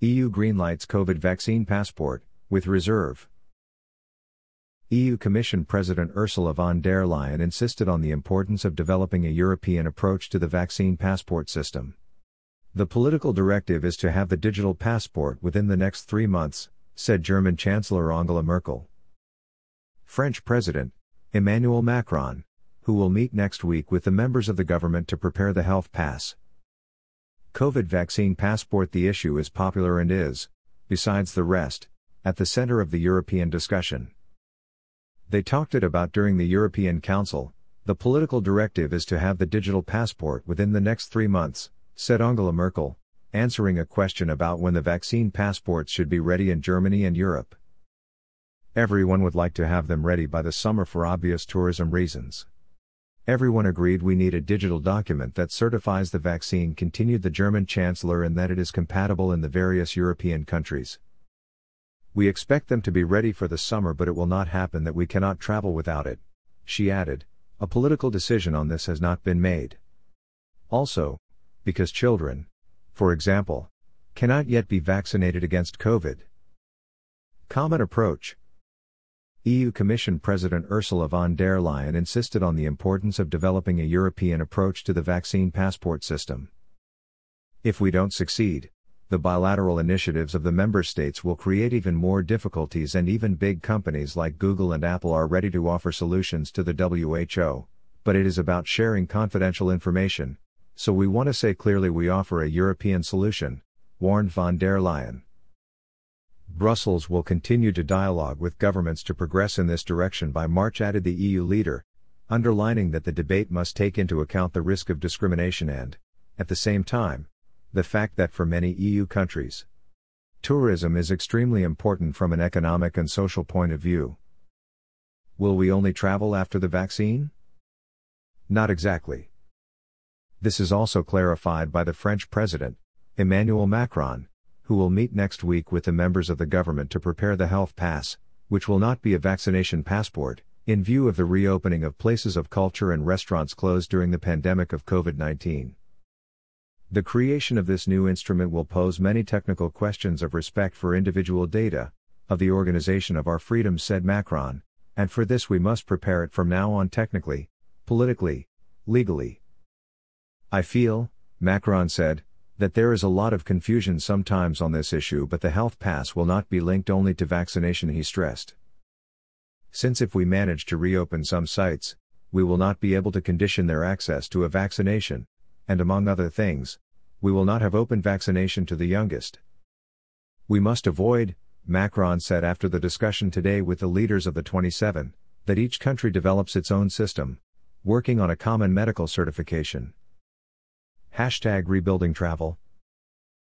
EU greenlights COVID vaccine passport, with reserve. EU Commission President Ursula von der Leyen insisted on the importance of developing a European approach to the vaccine passport system. The political directive is to have the digital passport within the next three months, said German Chancellor Angela Merkel. French President, Emmanuel Macron, who will meet next week with the members of the government to prepare the health pass. COVID vaccine passport The issue is popular and is, besides the rest, at the center of the European discussion. They talked it about during the European Council. The political directive is to have the digital passport within the next three months, said Angela Merkel, answering a question about when the vaccine passports should be ready in Germany and Europe. Everyone would like to have them ready by the summer for obvious tourism reasons. Everyone agreed we need a digital document that certifies the vaccine, continued the German Chancellor, and that it is compatible in the various European countries. We expect them to be ready for the summer, but it will not happen that we cannot travel without it. She added, a political decision on this has not been made. Also, because children, for example, cannot yet be vaccinated against COVID. Common approach. EU Commission President Ursula von der Leyen insisted on the importance of developing a European approach to the vaccine passport system. If we don't succeed, the bilateral initiatives of the member states will create even more difficulties, and even big companies like Google and Apple are ready to offer solutions to the WHO. But it is about sharing confidential information, so we want to say clearly we offer a European solution, warned von der Leyen. Brussels will continue to dialogue with governments to progress in this direction by March, added the EU leader, underlining that the debate must take into account the risk of discrimination and, at the same time, the fact that for many EU countries, tourism is extremely important from an economic and social point of view. Will we only travel after the vaccine? Not exactly. This is also clarified by the French President, Emmanuel Macron, who will meet next week with the members of the government to prepare the health pass, which will not be a vaccination passport, in view of the reopening of places of culture and restaurants closed during the pandemic of COVID 19. The creation of this new instrument will pose many technical questions of respect for individual data, of the organization of our freedoms, said Macron, and for this we must prepare it from now on technically, politically, legally. I feel, Macron said, that there is a lot of confusion sometimes on this issue, but the health pass will not be linked only to vaccination, he stressed. Since if we manage to reopen some sites, we will not be able to condition their access to a vaccination, and among other things, we will not have open vaccination to the youngest. We must avoid, Macron said after the discussion today with the leaders of the 27, that each country develops its own system, working on a common medical certification. Hashtag rebuilding travel.